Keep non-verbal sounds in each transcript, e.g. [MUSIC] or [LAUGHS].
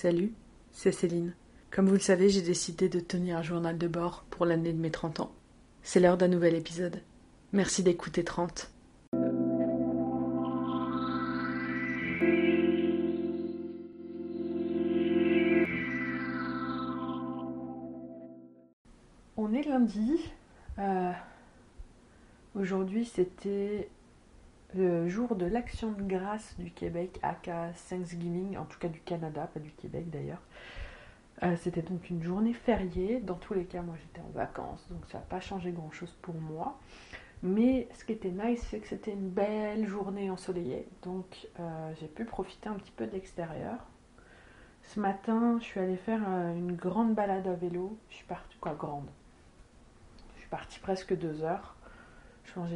Salut, c'est Céline. Comme vous le savez, j'ai décidé de tenir un journal de bord pour l'année de mes 30 ans. C'est l'heure d'un nouvel épisode. Merci d'écouter 30. On est lundi. Euh, Aujourd'hui, c'était le jour de l'action de grâce du Québec, aka Thanksgiving, en tout cas du Canada, pas du Québec d'ailleurs. Euh, c'était donc une journée fériée. Dans tous les cas, moi j'étais en vacances, donc ça n'a pas changé grand chose pour moi. Mais ce qui était nice, c'est que c'était une belle journée ensoleillée, donc euh, j'ai pu profiter un petit peu de l'extérieur. Ce matin, je suis allée faire euh, une grande balade à vélo. Je suis partie, quoi, grande Je suis partie presque deux heures. Je pense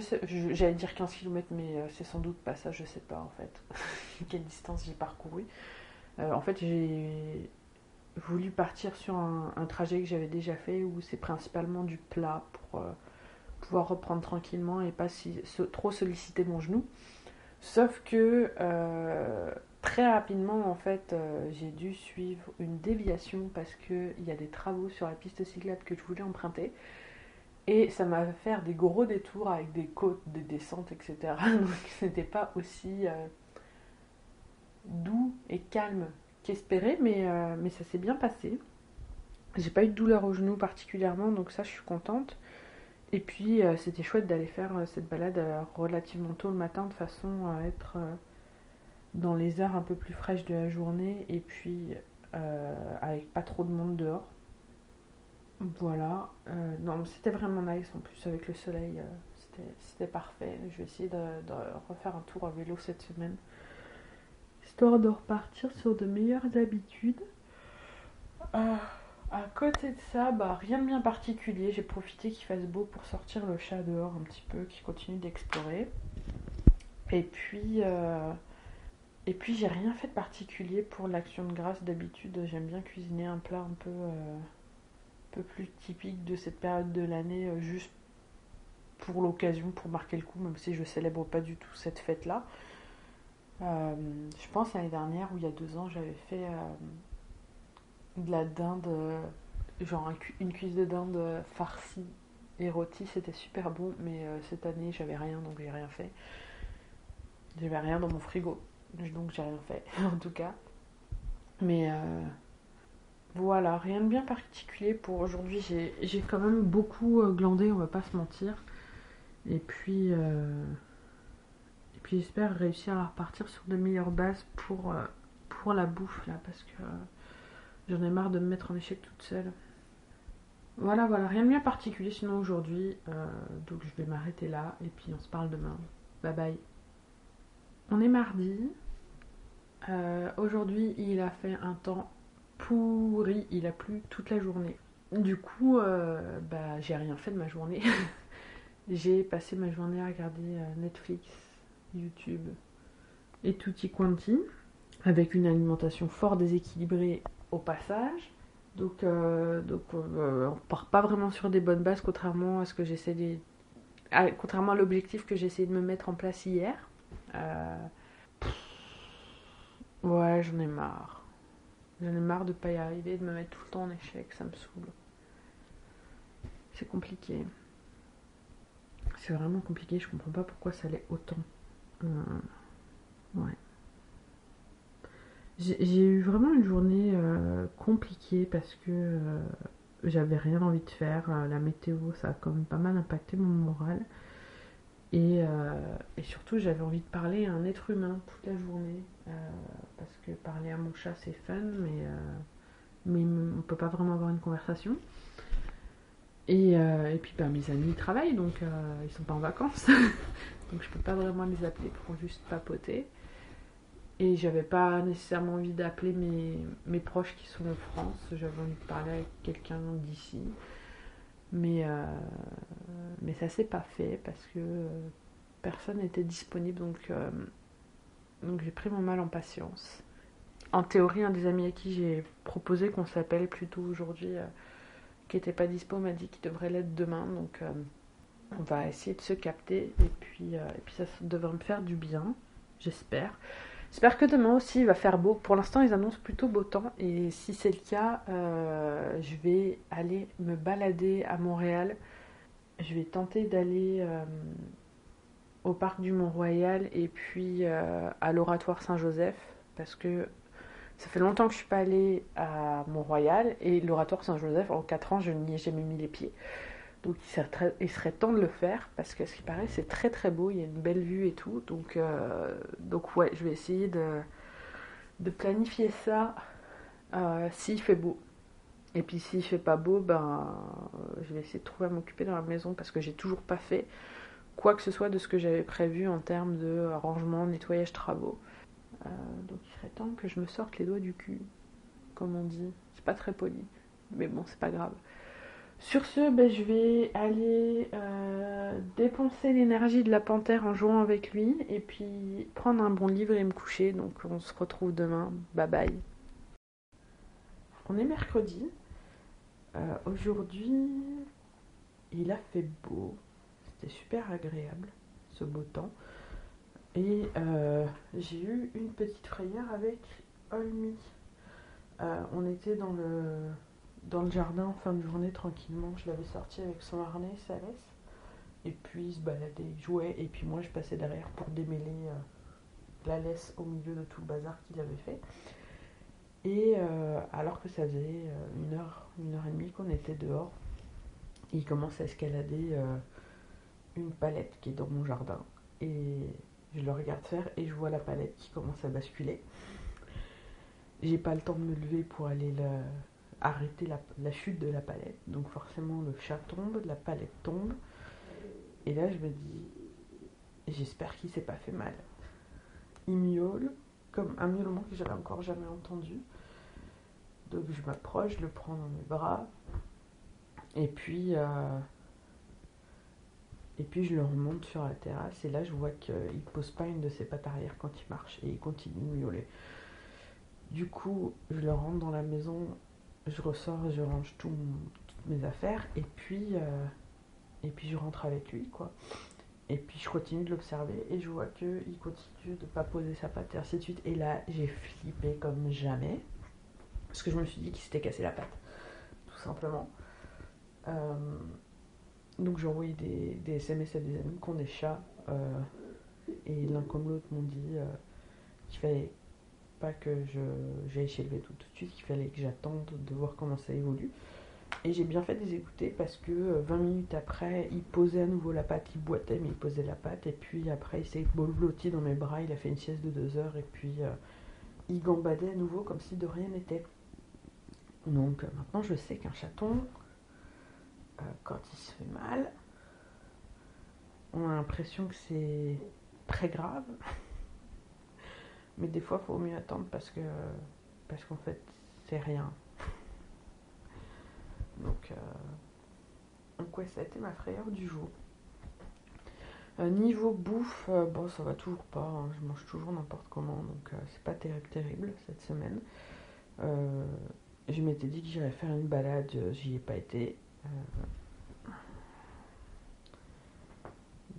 fait J'allais dire 15 km, mais euh, c'est sans doute pas ça, je sais pas en fait. [LAUGHS] Quelle distance j'ai parcouru. Euh, en fait, j'ai voulu partir sur un, trajet que j'avais déjà fait où c'est principalement du plat pour euh, pouvoir reprendre tranquillement et pas trop solliciter mon genou. Sauf que très rapidement, en fait, j'ai dû suivre une déviation parce qu'il y a des travaux sur la piste cyclable que je voulais emprunter. Et ça m'a fait faire des gros détours avec des côtes, des descentes, etc. [LAUGHS] Donc c'était pas aussi euh, doux et calme qu'espéré, mais, euh, mais ça s'est bien passé. J'ai pas eu de douleur au genou particulièrement, donc ça je suis contente. Et puis euh, c'était chouette d'aller faire cette balade relativement tôt le matin de façon à être dans les heures un peu plus fraîches de la journée et puis avec pas trop de monde dehors. Voilà. Euh, non, c'était vraiment nice en plus avec le soleil. Euh, c'était parfait. Je vais essayer de, refaire un tour à vélo cette semaine. Histoire de repartir sur de meilleures habitudes. Euh, à côté de ça, bah, rien de bien particulier. J'ai profité qu'il fasse beau pour sortir le chat dehors un petit peu, qui continue d'explorer. Et puis, et puis j'ai rien fait de particulier pour l'action de grâce. D'habitude, j'aime bien cuisiner un plat un peu peu plus typique de cette période de l'année, euh, juste pour l'occasion, pour marquer le coup, même si je célèbre pas du tout cette fête-là. Euh, je pense l'année dernière ou il y a deux ans, j'avais fait euh, de la dinde, genre une cuisse de dinde farcie et rôtie, c'était super bon, mais cette année j'avais rien donc j'ai rien fait. J'avais rien dans mon frigo, donc j'ai rien fait [LAUGHS] en tout cas. Mais voilà, rien de bien particulier pour aujourd'hui. J'ai quand même beaucoup euh, glandé, on va pas se mentir. Et puis, euh, et puis j'espère réussir à repartir sur de meilleures bases pour, euh, pour la bouffe là, parce que j'en ai marre de me mettre en échec toute seule. Voilà, voilà, rien de bien particulier sinon aujourd'hui. donc je vais m'arrêter là et puis on se parle demain. Bye bye. On est mardi. aujourd'hui il a fait un temps pourri, il a plu toute la journée. Du coup, euh, bah, j'ai rien fait de ma journée. [LAUGHS] j'ai passé ma journée à regarder euh, Netflix, YouTube et tutti quanti, avec une alimentation fort déséquilibrée au passage. Donc, euh, donc on part pas vraiment sur des bonnes bases, contrairement à ce que j'essaie de... contrairement à l'objectif que j'ai essayé de me mettre en place hier. Ouais, j'en ai marre. J'en ai marre de pas y arriver, de me mettre tout le temps en échec, ça me saoule. C'est compliqué. C'est vraiment compliqué, je comprends pas pourquoi ça l'est autant. Euh, ouais. J'ai eu vraiment une journée euh, compliquée parce que euh, j'avais rien envie de faire. La météo, ça a quand même pas mal impacté mon moral. Et, et surtout, j'avais envie de parler à un être humain toute la journée. Euh, parce que parler à mon chat c'est fun, mais, euh, mais on peut pas vraiment avoir une conversation. Et, euh, et puis bah, mes amis travaillent, donc ils sont pas en vacances. [LAUGHS] donc je peux pas vraiment les appeler pour juste papoter. Et j'avais pas nécessairement envie d'appeler mes, mes, proches qui sont en France. J'avais envie de parler avec quelqu'un d'ici. Mais, mais ça s'est pas fait parce que personne n'était disponible. Donc donc j'ai pris mon mal en patience. En théorie, un des amis à qui j'ai proposé qu'on s'appelle plutôt aujourd'hui, euh, qui n'était pas dispo, m'a dit qu'il devrait l'être demain. Donc euh, on va essayer de se capter et puis, euh, et puis ça devrait me faire du bien, j'espère. J'espère que demain aussi il va faire beau. Pour l'instant, ils annoncent plutôt beau temps. Et si c'est le cas, euh, je vais aller me balader à Montréal. Je vais tenter d'aller euh, au parc du Mont-Royal et puis euh, à l'oratoire Saint-Joseph. Parce que ça fait longtemps que je suis pas allée à Mont-Royal. Et l'oratoire Saint-Joseph, en 4 ans, je n'y ai jamais mis les pieds. Donc il serait, temps de le faire parce que ce qui paraît c'est très très beau, il y a une belle vue et tout. Donc, euh, ouais, je vais essayer de, planifier ça euh, s'il fait beau. Et puis s'il fait pas beau, ben je vais essayer de trouver à m'occuper dans la maison parce que j'ai toujours pas fait quoi que ce soit de ce que j'avais prévu en termes de rangement, nettoyage, travaux. Euh, donc il serait temps que je me sorte les doigts du cul, comme on dit. C'est pas très poli, mais bon, c'est pas grave. Sur ce, ben, je vais aller euh, dépenser l'énergie de la panthère en jouant avec lui et puis prendre un bon livre et me coucher. Donc on se retrouve demain. Bye bye. On est mercredi. Euh, Aujourd'hui, il a fait beau. C'était super agréable ce beau temps. Et euh, j'ai eu une petite frayeur avec Olmi. On était dans le dans le jardin en fin de journée tranquillement. Je l'avais sorti avec son harnais, sa laisse. Et puis il se baladait, il jouait. Et puis moi je passais derrière pour démêler euh, la laisse au milieu de tout le bazar qu'il avait fait. Et euh, alors que ça faisait euh, une heure, une heure et demie qu'on était dehors, il commence à escalader une palette qui est dans mon jardin. Et je le regarde faire et je vois la palette qui commence à basculer. J'ai pas le temps de me lever pour aller la, arrêter la, chute de la palette. Donc forcément le chat tombe, la palette tombe. Et là je me dis, j'espère qu'il s'est pas fait mal. Il miaule comme un miaulement que j'avais encore jamais entendu. Donc je m'approche, je le prends dans mes bras. Et puis, euh, et puis je le remonte sur la terrasse. Et là je vois qu'il ne pose pas une de ses pattes arrière quand il marche. Et il continue de miauler. Du coup, je le rentre dans la maison, je ressors, je range tout toutes mes affaires et puis, euh, et puis je rentre avec lui quoi. Et puis je continue de l'observer et je vois qu'il continue de pas poser sa patte et ainsi de suite. Et là, j'ai flippé comme jamais parce que je me suis dit qu'il s'était cassé la patte, tout simplement. Euh, donc j'ai envoyé des, SMS à des amis qui ont des chats euh, et l'un comme l'autre m'ont dit qu'il fallait pas que j'aille chez le tout de suite, qu'il fallait que j'attende de voir comment ça évolue. Et j'ai bien fait de les écouter parce que euh, 20 minutes après, il posait à nouveau la patte, il boitait mais il posait la patte. Et puis après, il s'est blotti dans mes bras, il a fait une sieste de deux heures et puis euh, il gambadait à nouveau comme si de rien n'était. Donc euh, maintenant, je sais qu'un chaton, euh, quand il se fait mal, on a l'impression que c'est très grave. Mais des fois, il faut mieux attendre parce que parce qu'en fait, c'est rien. Donc, euh, ça a été ma frayeur du jour. Euh, niveau bouffe, euh, bon, ça va toujours pas. hein, je mange toujours n'importe comment, donc euh, c'est pas terrible, terrible cette semaine. Je m'étais dit que j'irais faire une balade, j'y ai pas été.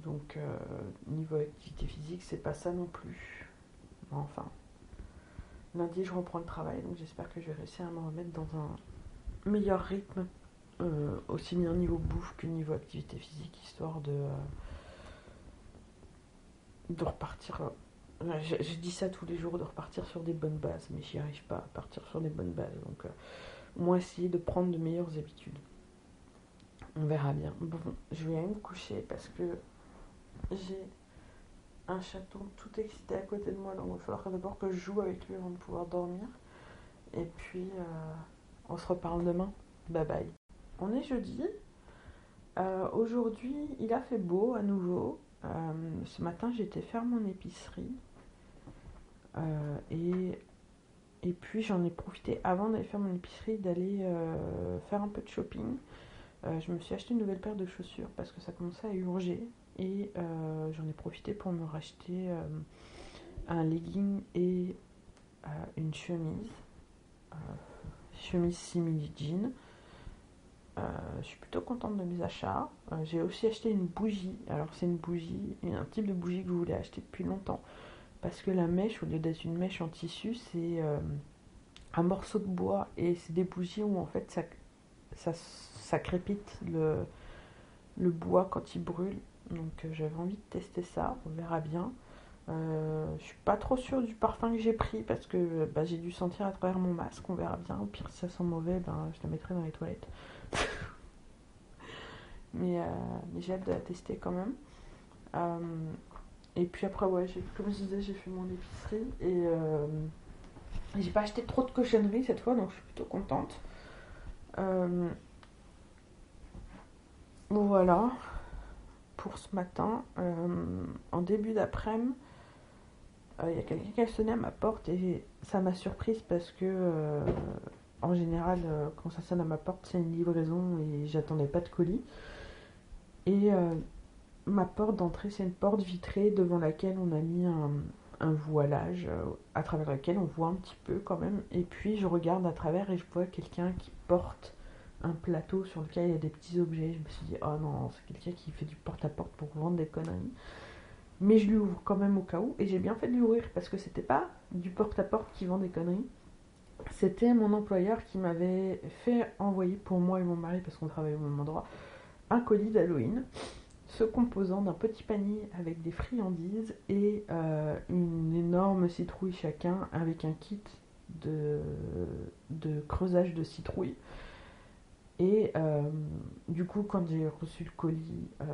Donc, niveau activité physique, c'est pas ça non plus. Enfin, lundi, je reprends le travail, donc j'espère que je vais réussir à me remettre dans un meilleur rythme, euh, aussi bien niveau bouffe que niveau activité physique, histoire de, euh, de repartir. euh, je, je dis ça tous les jours, de repartir sur des bonnes bases, mais j'y arrive pas à partir sur des bonnes bases. Donc, euh, moi, essayer de prendre de meilleures habitudes. On verra bien. Bon, je vais me coucher parce que j'ai un chaton tout excité à côté de moi, donc il va falloir d'abord que je joue avec lui avant de pouvoir dormir. Et puis, euh, on se reparle demain. Bye bye. On est jeudi. Euh, Aujourd'hui, il a fait beau à nouveau. Euh, ce matin, été faire mon épicerie. Et, et puis, j'en ai profité avant d'aller faire mon épicerie d'aller faire un peu de shopping. Je me suis acheté une nouvelle paire de chaussures parce que ça commençait à urger. Et euh, j'en ai profité pour me racheter euh, un legging et euh, une chemise. Chemise simili jean. Je suis plutôt contente de mes achats. J'ai aussi acheté une bougie. Alors c'est une bougie, un type de bougie que je voulais acheter depuis longtemps. parce que la mèche, au lieu d'être une mèche en tissu, c'est un morceau de bois et c'est des bougies où en fait ça, ça, ça crépite le, le bois quand il brûle. Donc euh, j'avais envie de tester ça, on verra bien. Euh, je suis pas trop sûre du parfum que j'ai pris parce que bah, j'ai dû sentir à travers mon masque, on verra bien. Au pire, si ça sent mauvais, ben, je la mettrai dans les toilettes. [LAUGHS] mais, euh, mais j'ai hâte de la tester quand même. Euh, et puis après, ouais, comme je disais, j'ai fait mon épicerie et j'ai pas acheté trop de cochonneries cette fois, donc je suis plutôt contente. Voilà pour ce matin. Euh, en début d'après-midi, il y a quelqu'un qui a sonné à ma porte et ça m'a surprise parce que en général, quand ça sonne à ma porte, c'est une livraison et j'attendais pas de colis. Et ma porte d'entrée, c'est une porte vitrée devant laquelle on a mis un, un voilage euh, à travers lequel on voit un petit peu quand même. Et puis je regarde à travers et je vois quelqu'un qui porte un plateau sur lequel il y a des petits objets. Je me suis dit, oh non, c'est quelqu'un qui fait du porte-à-porte pour vendre des conneries. Mais je lui ouvre quand même au cas où. Et j'ai bien fait de lui ouvrir parce que c'était pas du porte-à-porte qui vend des conneries. C'était mon employeur qui m'avait fait envoyer pour moi et mon mari, parce qu'on travaille au même endroit, un colis d'Halloween se composant d'un petit panier avec des friandises et euh, une énorme citrouille chacun avec un kit de, de creusage de citrouille. Et euh, du coup, quand j'ai reçu le colis, euh,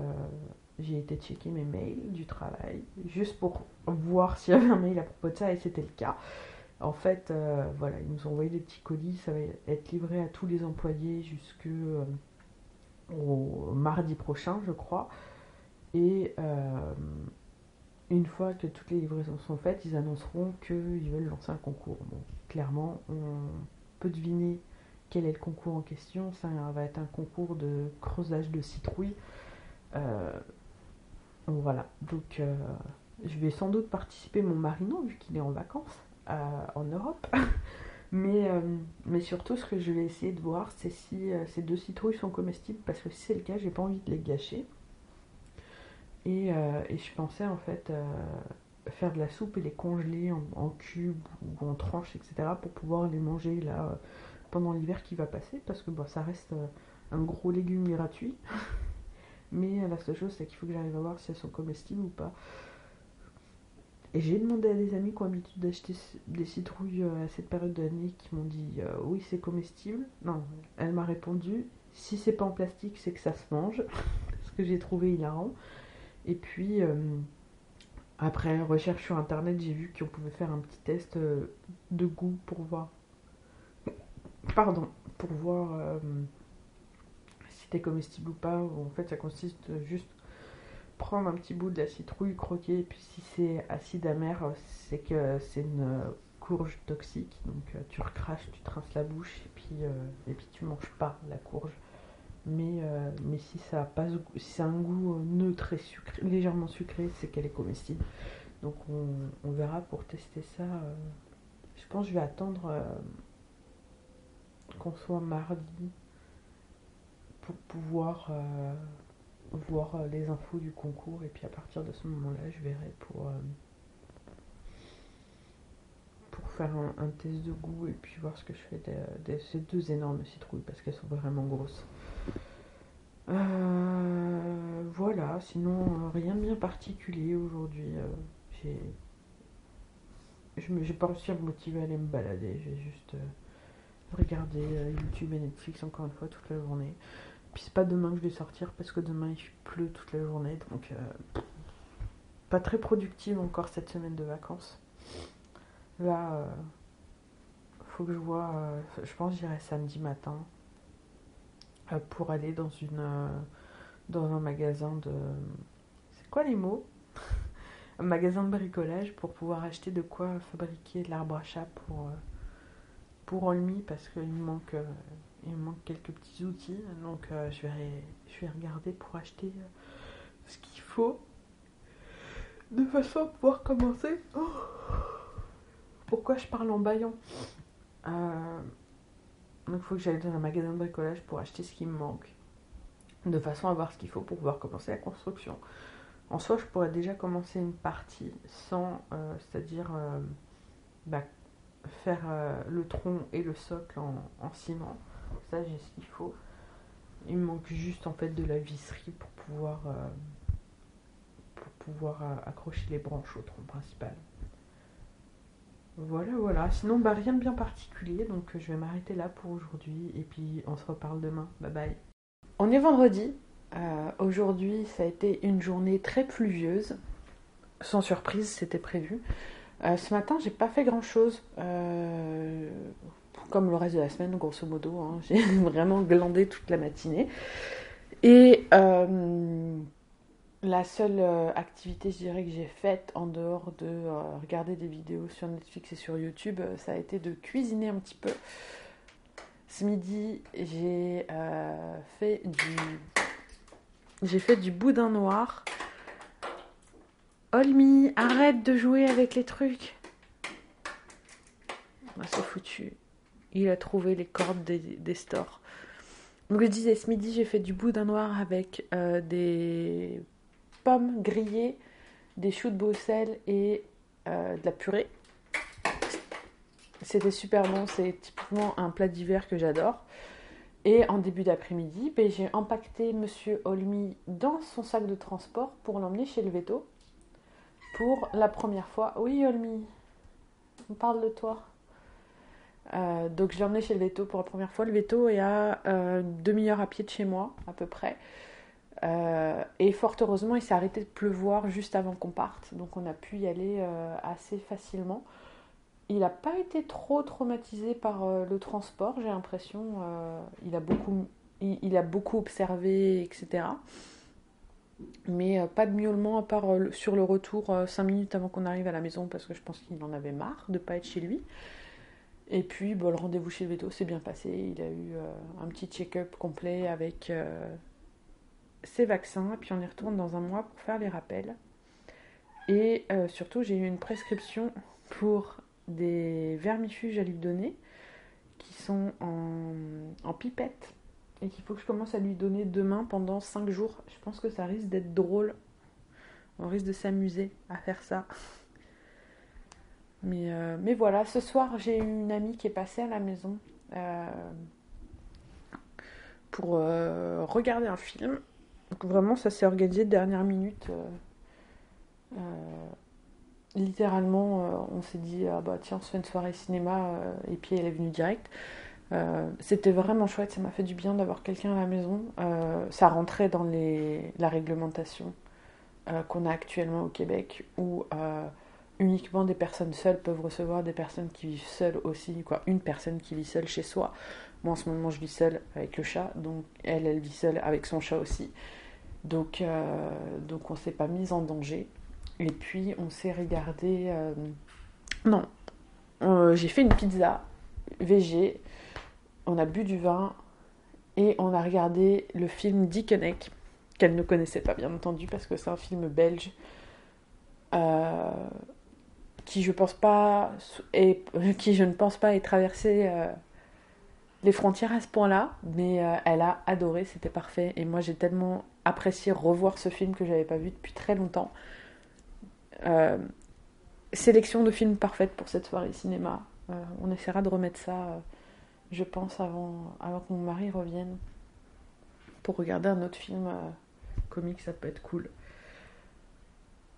j'ai été checker mes mails du travail, juste pour voir s'il y avait un mail à propos de ça, et c'était le cas. En fait, voilà, ils nous ont envoyé des petits colis, ça va être livré à tous les employés jusque au mardi prochain, je crois. Et euh, une fois que toutes les livraisons sont faites, ils annonceront qu'ils veulent lancer un concours. Bon, clairement, on peut deviner quel est le concours en question. Ça va être un concours de creusage de citrouilles. Euh, voilà, donc euh, je vais sans doute participer, mon mari non, vu qu'il est en vacances en Europe. [LAUGHS] mais, mais surtout, ce que je vais essayer de voir, c'est si ces deux citrouilles sont comestibles, parce que si c'est le cas, j'ai pas envie de les gâcher. Euh, et, je pensais en fait euh, faire de la soupe et les congeler en, cubes ou en tranches, etc. pour pouvoir les manger là pendant l'hiver qui va passer parce que bon, ça reste euh, un gros légume gratuit. [LAUGHS] Mais la seule chose c'est qu'il faut que j'arrive à voir si elles sont comestibles ou pas. Et j'ai demandé à des amis qui ont l'habitude d'acheter des citrouilles à cette période de l'année qui m'ont dit oui c'est comestible. Non, elle m'a répondu si c'est pas en plastique c'est que ça se mange. [LAUGHS] ce que j'ai trouvé hilarant. Et puis, euh, après recherche sur internet, j'ai vu qu'on pouvait faire un petit test euh, de goût pour voir. Pardon, pour voir euh, si c'était comestible ou pas. En fait, ça consiste juste prendre un petit bout de la citrouille, croquer, et puis si c'est acide amer, c'est que c'est une courge toxique. Donc tu recraches, tu trinces la bouche, et puis, et puis tu manges pas la courge mais, euh, si ça a si c'est un goût euh, neutre et légèrement sucré, c'est qu'elle est comestible. Donc on, verra pour tester ça. Euh, je pense que je vais attendre qu'on soit mardi pour pouvoir voir les infos du concours et puis à partir de ce moment-là, je verrai pour pour faire un, test de goût et puis voir ce que je fais de ces deux énormes citrouilles parce qu'elles sont vraiment grosses. Euh, voilà, sinon euh, rien de bien particulier aujourd'hui. Euh, j'ai pas réussi à me motiver à aller me balader. J'ai juste regardé YouTube et Netflix encore une fois toute la journée. Puis c'est pas demain que je vais sortir parce que demain il pleut toute la journée. Donc pas très productive encore cette semaine de vacances. Là, faut que je vois. je pense que j'irai samedi matin euh, pour aller dans une euh, dans un magasin de c'est quoi les mots? [LAUGHS] Un magasin de bricolage pour pouvoir acheter de quoi fabriquer de l'arbre à chat pour euh, pour Olmi parce qu'il me manque il me manque quelques petits outils donc je vais je vais regarder pour acheter ce qu'il faut de façon à pouvoir commencer oh pourquoi je parle en baillant? Donc il faut que j'aille dans un magasin de bricolage pour acheter ce qui me manque. De façon à voir ce qu'il faut pour pouvoir commencer la construction. En soi, je pourrais déjà commencer une partie sans, euh, c'est-à-dire euh, bah, faire euh, le tronc et le socle en, en ciment. Ça, j'ai ce qu'il faut. Il me manque juste en fait de la visserie pour pouvoir, pour pouvoir accrocher les branches au tronc principal. Voilà, voilà. Sinon, bah, rien de bien particulier. Donc, je vais m'arrêter là pour aujourd'hui. Et puis, on se reparle demain. Bye bye. On est vendredi. Euh, aujourd'hui, ça a été une journée très pluvieuse. Sans surprise, c'était prévu. Euh, ce matin, j'ai pas fait grand chose. Euh, comme le reste de la semaine, grosso modo. Hein. [LAUGHS] J'ai vraiment glandé toute la matinée. Et la seule activité, je dirais, que j'ai faite en dehors de regarder des vidéos sur Netflix et sur YouTube, ça a été de cuisiner un petit peu. Ce midi, j'ai fait du j'ai fait du boudin noir. Olmi, arrête de jouer avec les trucs. Ah, c'est foutu. Il a trouvé les cordes des, stores. Donc je disais, ce midi, j'ai fait du boudin noir avec euh, des pommes grillées, des choux de Bruxelles et euh, de la purée. C'était super bon, c'est typiquement un plat d'hiver que j'adore. Et en début d'après-midi, ben, j'ai empaqueté Monsieur Olmi dans son sac de transport pour l'emmener chez le veto. Pour la première fois. Oui, Olmi, on parle de toi. Euh, donc je l'ai emmené chez le veto pour la première fois. Le veto est à euh, demi-heure à pied de chez moi, à peu près. Euh, et fort heureusement, il s'est arrêté de pleuvoir juste avant qu'on parte. Donc on a pu y aller assez facilement il n'a pas été trop traumatisé par le transport, j'ai l'impression. Il, il, a beaucoup observé, etc. Mais euh, pas de miaulement à part sur le retour 5 minutes avant qu'on arrive à la maison parce que je pense qu'il en avait marre de ne pas être chez lui. Et puis le rendez-vous chez le veto s'est bien passé. Il a eu un petit check-up complet avec ses vaccins. Puis on y retourne dans un mois pour faire les rappels. Et surtout, j'ai eu une prescription pour des vermifuges à lui donner qui sont en, pipette et qu'il faut que je commence à lui donner demain pendant 5 jours. Je pense que ça risque d'être drôle. On risque de s'amuser à faire ça. Mais, euh, voilà, ce soir j'ai une amie qui est passée à la maison euh, pour euh, regarder un film. Donc vraiment ça s'est organisé de dernière minute littéralement, on s'est dit, ah bah tiens, on se fait une soirée cinéma, et puis elle est venue direct. Euh, c'était vraiment chouette, ça m'a fait du bien d'avoir quelqu'un à la maison. ça rentrait dans la réglementation qu'on a actuellement au Québec, où uniquement des personnes seules peuvent recevoir des personnes qui vivent seules aussi, quoi, une personne qui vit seule chez soi. Moi en ce moment je vis seule avec le chat, donc elle, elle vit seule avec son chat aussi. Donc, donc on s'est pas mis en danger. Et puis on s'est regardé. Euh, non, euh, j'ai fait une pizza végé. On a bu du vin et on a regardé le film Dickeneck, qu'elle ne connaissait pas bien entendu parce que c'est un film belge euh, qui je pense pas et [LAUGHS] qui je ne pense pas ait traversé les frontières à ce point-là, mais elle a adoré, c'était parfait et moi j'ai tellement apprécié revoir ce film que j'avais pas vu depuis très longtemps. Euh, sélection de films parfaite pour cette soirée cinéma. Euh, on essaiera de remettre ça, euh, je pense, avant, que mon mari revienne pour regarder un autre film comique, ça peut être cool.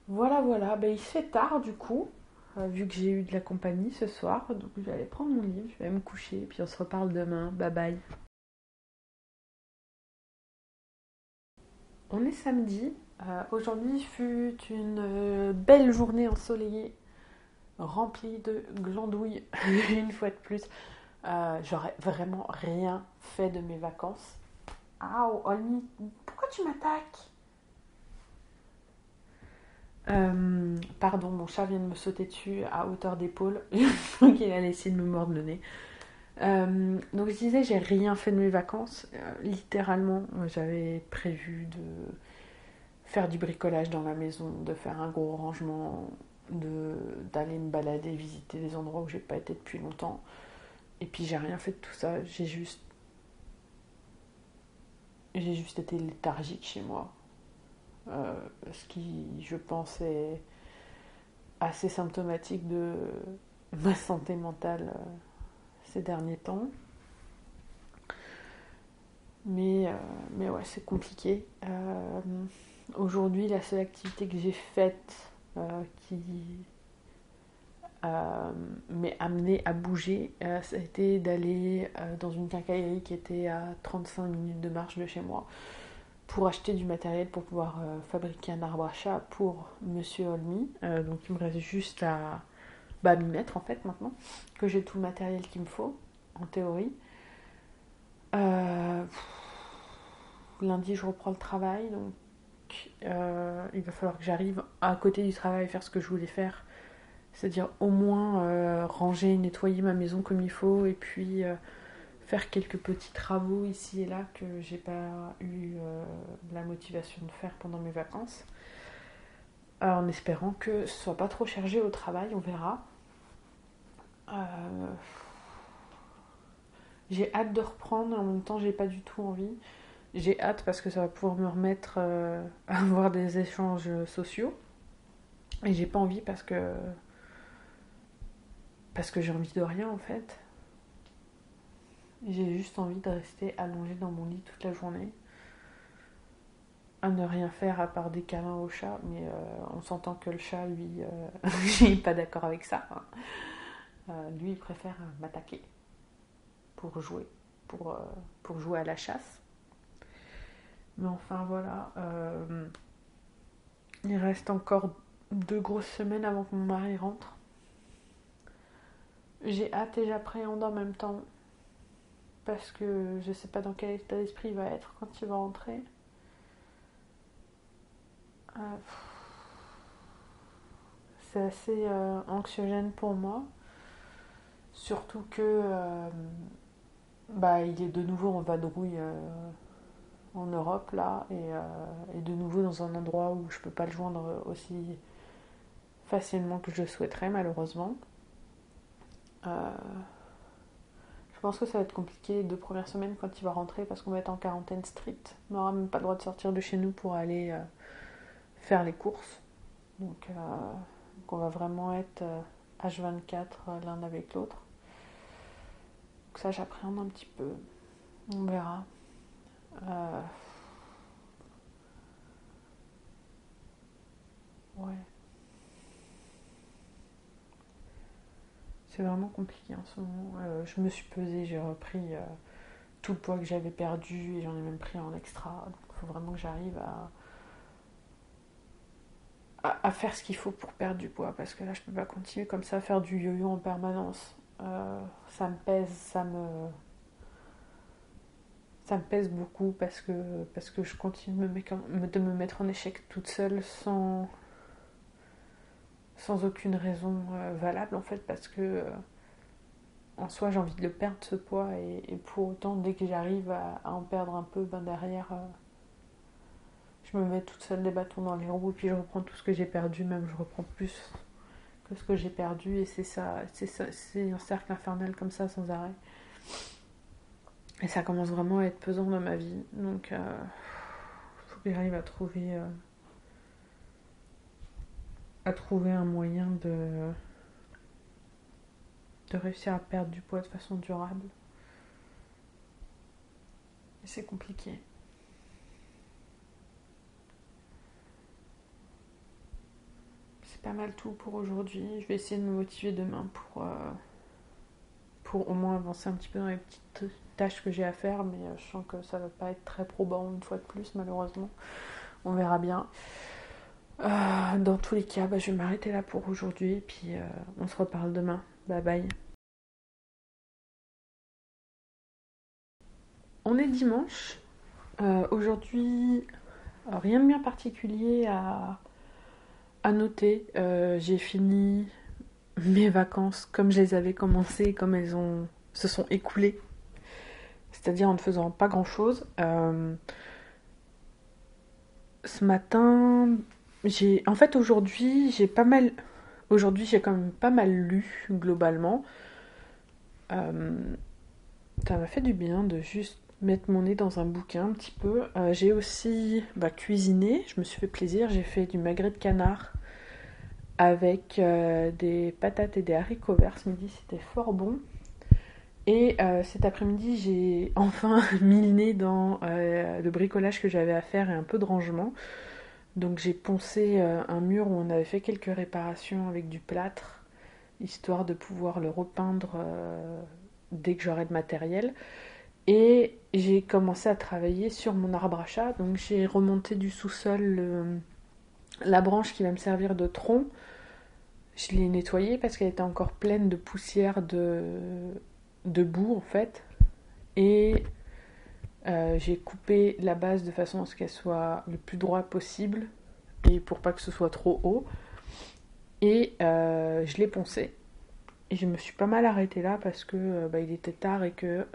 Voilà, voilà, ben, il se fait tard du coup, vu que j'ai eu de la compagnie ce soir, donc je vais aller prendre mon livre, je vais me coucher, puis on se reparle demain. Bye bye. On est samedi, euh, aujourd'hui fut une euh, belle journée ensoleillée, remplie de glandouilles, [LAUGHS] une fois de plus. Euh, j'aurais vraiment rien fait de mes vacances. Ah, Olmi, pourquoi tu m'attaques? Pardon, mon chat vient de me sauter dessus à hauteur d'épaule, [LAUGHS] donc il a essayé de me mordre le nez. donc je disais, j'ai rien fait de mes vacances. littéralement, j'avais prévu de faire du bricolage dans la maison, de faire un gros rangement, d'aller me balader, visiter des endroits où j'ai pas été depuis longtemps. Et puis j'ai rien fait de tout ça, j'ai juste j'ai juste été léthargique chez moi. ce qui, je pense, est assez symptomatique de ma santé mentale ces derniers temps. Mais, mais ouais, c'est compliqué. Aujourd'hui, la seule activité que j'ai faite qui euh, m'est amené à bouger, euh, ça a été d'aller euh, dans une quincaillerie qui était à 35 minutes de marche de chez moi pour acheter du matériel pour pouvoir fabriquer un arbre à chat pour Monsieur Olmi. donc il me reste juste à bah, m'y mettre en fait maintenant que j'ai tout le matériel qu'il me faut en théorie. lundi je reprends le travail donc il va falloir que j'arrive à côté du travail faire ce que je voulais faire c'est-à-dire au moins euh, ranger, nettoyer ma maison comme il faut et puis euh, faire quelques petits travaux ici et là que j'ai pas eu euh, la motivation de faire pendant mes vacances. en espérant que ce soit pas trop chargé au travail, on verra. J'ai hâte de reprendre, en même temps j'ai pas du tout envie. J'ai hâte parce que ça va pouvoir me remettre [LAUGHS] à avoir des échanges sociaux. Et j'ai pas envie parce que parce que j'ai envie de rien en fait. J'ai juste envie de rester allongée dans mon lit toute la journée. À ne rien faire à part des câlins au chat, mais euh, on s'entend que le chat, lui, euh, [LAUGHS] n'est pas d'accord avec ça. Hein. Euh, lui, il préfère m'attaquer pour jouer, pour, pour jouer à la chasse. Mais enfin voilà, il reste encore deux grosses semaines avant que mon mari rentre. J'ai hâte et j'appréhende en même temps. Parce que je sais pas dans quel état d'esprit il va être quand il va rentrer. Euh, c'est assez euh, anxiogène pour moi. Surtout que euh, bah, il est de nouveau en vadrouille en Europe là et, et, de nouveau dans un endroit où je peux pas le joindre aussi facilement que je souhaiterais malheureusement. Euh, je pense que ça va être compliqué les deux premières semaines quand il va rentrer parce qu'on va être en quarantaine stricte. On n'aura même pas le droit de sortir de chez nous pour aller euh, faire les courses. Donc, euh, on va vraiment être H24 l'un avec l'autre. Donc ça j'appréhende un petit peu. On verra. Vraiment compliqué en ce moment. Euh, je me suis pesée, j'ai repris euh, tout le poids que j'avais perdu et j'en ai même pris en extra. Donc il faut vraiment que j'arrive à, à, faire ce qu'il faut pour perdre du poids parce que là je peux pas continuer comme ça à faire du yo-yo en permanence. Euh, ça me pèse, ça me ça me pèse beaucoup parce que parce que je continue de me mettre en échec toute seule sans sans aucune raison euh, valable en fait parce que euh, en soi j'ai envie de le perdre ce poids et, pour autant dès que j'arrive à, en perdre un peu ben derrière euh, je me mets toute seule des bâtons dans les roues puis je reprends tout ce que j'ai perdu même je reprends plus que ce que j'ai perdu et c'est ça c'est ça c'est un cercle infernal comme ça sans arrêt. Et ça commence vraiment à être pesant dans ma vie donc il faut que j'arrive à trouver à trouver un moyen de, de réussir à perdre du poids de façon durable. Et c'est compliqué. C'est pas mal tout pour aujourd'hui. Je vais essayer de me motiver demain pour, euh, pour au moins avancer un petit peu dans les petites tâches que j'ai à faire, mais euh, je sens que ça va pas être très probant une fois de plus, malheureusement. On verra bien. Euh, dans tous les cas, bah, je vais m'arrêter là pour aujourd'hui. Et puis euh, on se reparle demain. Bye bye. On est dimanche. Euh, aujourd'hui, rien de bien particulier à, à noter. J'ai fini mes vacances comme je les avais commencées, comme elles ont, se sont écoulées. C'est-à-dire en ne faisant pas grand-chose. ce matin, j'ai, en fait, aujourd'hui, j'ai pas mal. Aujourd'hui, j'ai quand même pas mal lu globalement. Euh, ça m'a fait du bien de juste mettre mon nez dans un bouquin un petit peu. Euh, j'ai aussi bah, cuisiné, je me suis fait plaisir, j'ai fait du magret de canard avec euh, des patates et des haricots verts ce midi, c'était fort bon. Et cet après-midi, j'ai [LAUGHS] enfin mis le nez dans le bricolage que j'avais à faire et un peu de rangement. Donc j'ai poncé un mur où on avait fait quelques réparations avec du plâtre, histoire de pouvoir le repeindre dès que j'aurai de matériel. Et j'ai commencé à travailler sur mon arbre à chat. Donc j'ai remonté du sous-sol la branche qui va me servir de tronc. Je l'ai nettoyée parce qu'elle était encore pleine de poussière de, de boue en fait. Et euh, j'ai coupé la base de façon à ce qu'elle soit le plus droit possible et pour pas que ce soit trop haut. Et euh, je l'ai poncé. Et je me suis pas mal arrêtée là parce que euh, bah, il était tard et que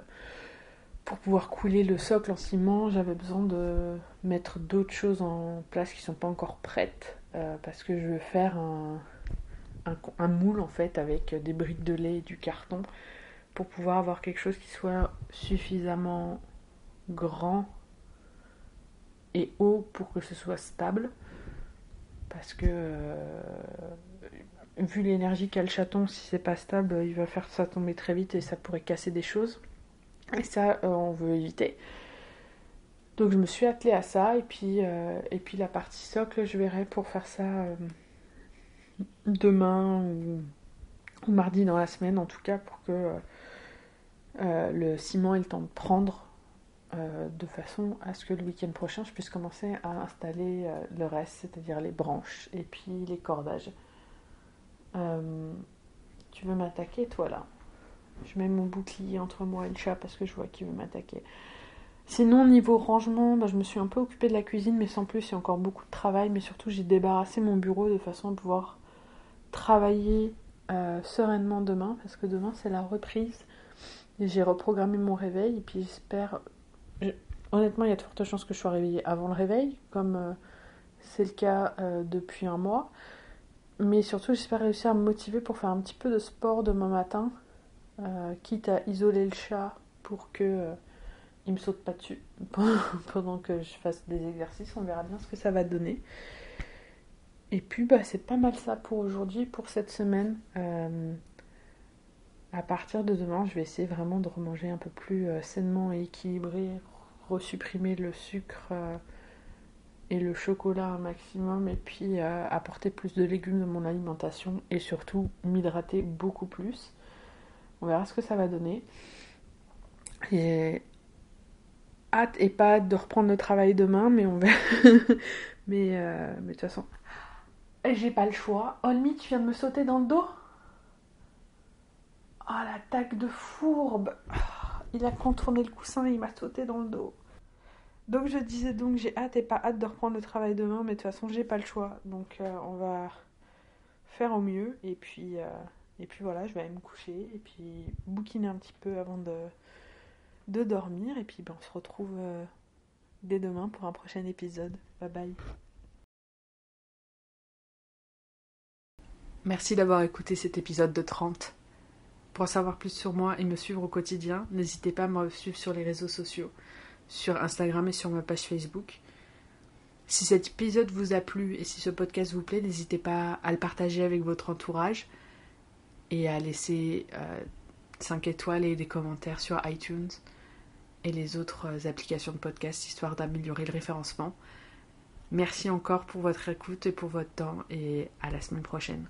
pour pouvoir couler le socle en ciment, j'avais besoin de mettre d'autres choses en place qui sont pas encore prêtes parce que je veux faire un, moule en fait avec des briques de lait et du carton pour pouvoir avoir quelque chose qui soit suffisamment grand et haut pour que ce soit stable parce que euh, vu l'énergie qu'a le chaton, si c'est pas stable, il va faire ça tomber très vite et ça pourrait casser des choses. Et ça, euh, on veut éviter. Donc je me suis attelée à ça et puis, euh, et puis la partie socle, je verrai pour faire ça demain ou, mardi dans la semaine en tout cas pour que le ciment ait le temps de prendre de façon à ce que le week-end prochain je puisse commencer à installer le reste, c'est-à-dire les branches et puis les cordages. tu veux m'attaquer toi là? Je mets mon bouclier entre moi et le chat parce que je vois qu'il veut m'attaquer. Sinon, niveau rangement, bah, je me suis un peu occupée de la cuisine, mais sans plus, il y a encore beaucoup de travail. Mais surtout, j'ai débarrassé mon bureau de façon à pouvoir travailler euh, sereinement demain, parce que demain, c'est la reprise. J'ai reprogrammé mon réveil, et puis j'espère. Honnêtement, il y a de fortes chances que je sois réveillée avant le réveil, comme euh, c'est le cas euh, depuis un mois. Mais surtout, j'espère réussir à me motiver pour faire un petit peu de sport demain matin euh, quitte à isoler le chat pour que il me saute pas dessus [LAUGHS] pendant que je fasse des exercices. On verra bien ce que ça va donner. Et puis bah, c'est pas mal ça pour aujourd'hui, pour cette semaine. À partir de demain, je vais essayer vraiment de remanger un peu plus sainement et équilibré, resupprimer le sucre et le chocolat un maximum, et puis apporter plus de légumes dans mon alimentation et surtout m'hydrater beaucoup plus. On verra ce que ça va donner. Et hâte et pas hâte de reprendre le travail demain, mais on verra. [LAUGHS] mais, euh, mais de toute façon, j'ai pas le choix. Olmi, tu viens de me sauter dans le dos? Oh, l'attaque de fourbe Il a contourné le coussin et il m'a sauté dans le dos. Donc je disais donc j'ai hâte et pas hâte de reprendre le travail demain, mais de toute façon j'ai pas le choix. Donc euh, on va faire au mieux et puis euh, et puis voilà, je vais aller me coucher et puis bouquiner un petit peu avant de, de dormir. Et puis ben, on se retrouve euh, dès demain pour un prochain épisode. Bye bye. Merci d'avoir écouté cet épisode de 30. Pour en savoir plus sur moi et me suivre au quotidien, n'hésitez pas à me suivre sur les réseaux sociaux, sur Instagram et sur ma page Facebook. Si cet épisode vous a plu et si ce podcast vous plaît, n'hésitez pas à le partager avec votre entourage et à laisser 5 euh, étoiles et des commentaires sur iTunes et les autres euh, applications de podcast histoire d'améliorer le référencement. Merci encore pour votre écoute et pour votre temps et à la semaine prochaine.